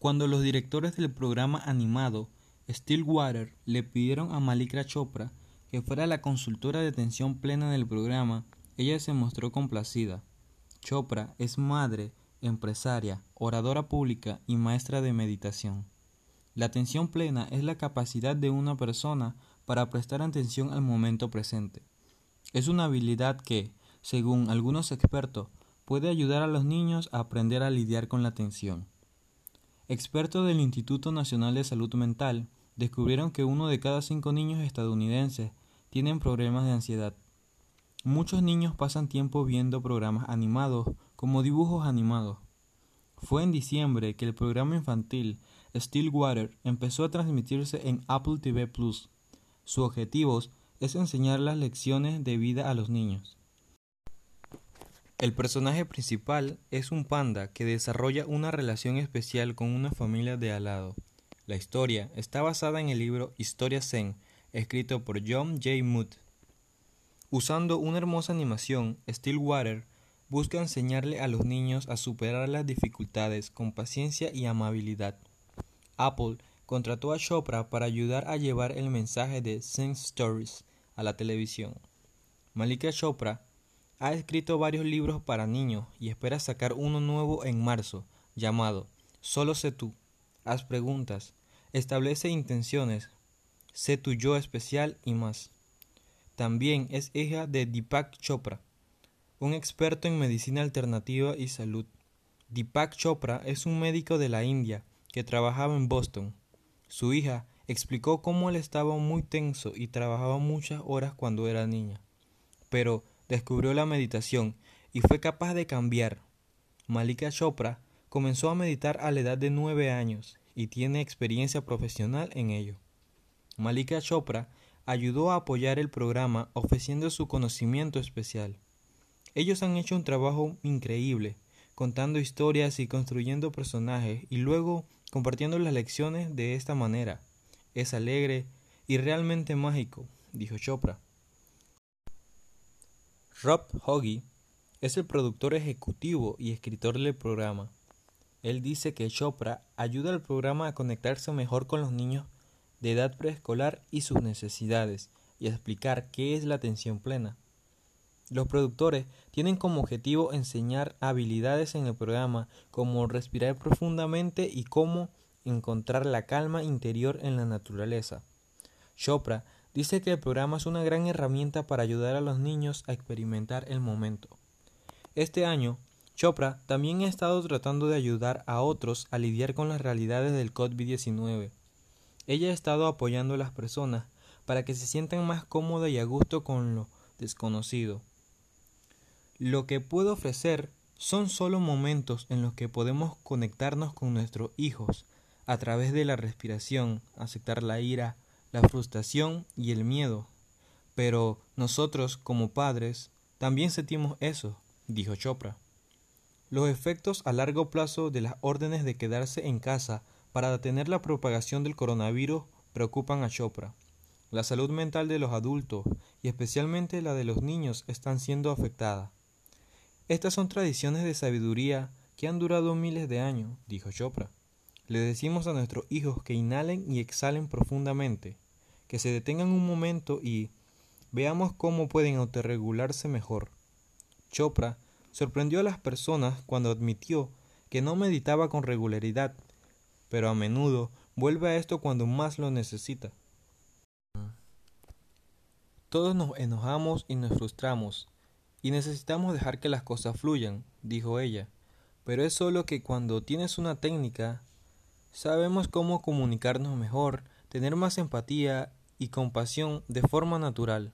Cuando los directores del programa animado Stillwater le pidieron a Malika Chopra que fuera la consultora de atención plena del programa, ella se mostró complacida. Chopra es madre, empresaria, oradora pública y maestra de meditación. La atención plena es la capacidad de una persona para prestar atención al momento presente. Es una habilidad que, según algunos expertos, puede ayudar a los niños a aprender a lidiar con la atención. Expertos del Instituto Nacional de Salud Mental descubrieron que uno de cada cinco niños estadounidenses tienen problemas de ansiedad. Muchos niños pasan tiempo viendo programas animados como dibujos animados. Fue en diciembre que el programa infantil Stillwater empezó a transmitirse en Apple TV Plus. Su objetivo es enseñar las lecciones de vida a los niños. El personaje principal es un panda que desarrolla una relación especial con una familia de alado. La historia está basada en el libro Historia Zen, escrito por John J. Mood. Usando una hermosa animación, Stillwater busca enseñarle a los niños a superar las dificultades con paciencia y amabilidad. Apple contrató a Chopra para ayudar a llevar el mensaje de Zen Stories a la televisión. Malika Chopra ha escrito varios libros para niños y espera sacar uno nuevo en marzo, llamado Solo sé tú. Haz preguntas, establece intenciones, sé tu yo especial y más. También es hija de Deepak Chopra, un experto en medicina alternativa y salud. Deepak Chopra es un médico de la India que trabajaba en Boston. Su hija explicó cómo él estaba muy tenso y trabajaba muchas horas cuando era niña. Pero descubrió la meditación y fue capaz de cambiar. Malika Chopra comenzó a meditar a la edad de nueve años y tiene experiencia profesional en ello. Malika Chopra ayudó a apoyar el programa ofreciendo su conocimiento especial. Ellos han hecho un trabajo increíble, contando historias y construyendo personajes y luego compartiendo las lecciones de esta manera. Es alegre y realmente mágico, dijo Chopra. Rob Hoggy es el productor ejecutivo y escritor del programa. Él dice que Chopra ayuda al programa a conectarse mejor con los niños de edad preescolar y sus necesidades y a explicar qué es la atención plena. Los productores tienen como objetivo enseñar habilidades en el programa como respirar profundamente y cómo encontrar la calma interior en la naturaleza. Chopra dice que el programa es una gran herramienta para ayudar a los niños a experimentar el momento. Este año, Chopra también ha estado tratando de ayudar a otros a lidiar con las realidades del COVID-19. Ella ha estado apoyando a las personas para que se sientan más cómodas y a gusto con lo desconocido. Lo que puedo ofrecer son solo momentos en los que podemos conectarnos con nuestros hijos a través de la respiración, aceptar la ira, la frustración y el miedo. Pero nosotros, como padres, también sentimos eso, dijo Chopra. Los efectos a largo plazo de las órdenes de quedarse en casa para detener la propagación del coronavirus preocupan a Chopra. La salud mental de los adultos y especialmente la de los niños están siendo afectada. Estas son tradiciones de sabiduría que han durado miles de años, dijo Chopra. Le decimos a nuestros hijos que inhalen y exhalen profundamente, que se detengan un momento y veamos cómo pueden autorregularse mejor. Chopra sorprendió a las personas cuando admitió que no meditaba con regularidad, pero a menudo vuelve a esto cuando más lo necesita. Todos nos enojamos y nos frustramos, y necesitamos dejar que las cosas fluyan, dijo ella, pero es solo que cuando tienes una técnica Sabemos cómo comunicarnos mejor, tener más empatía y compasión de forma natural.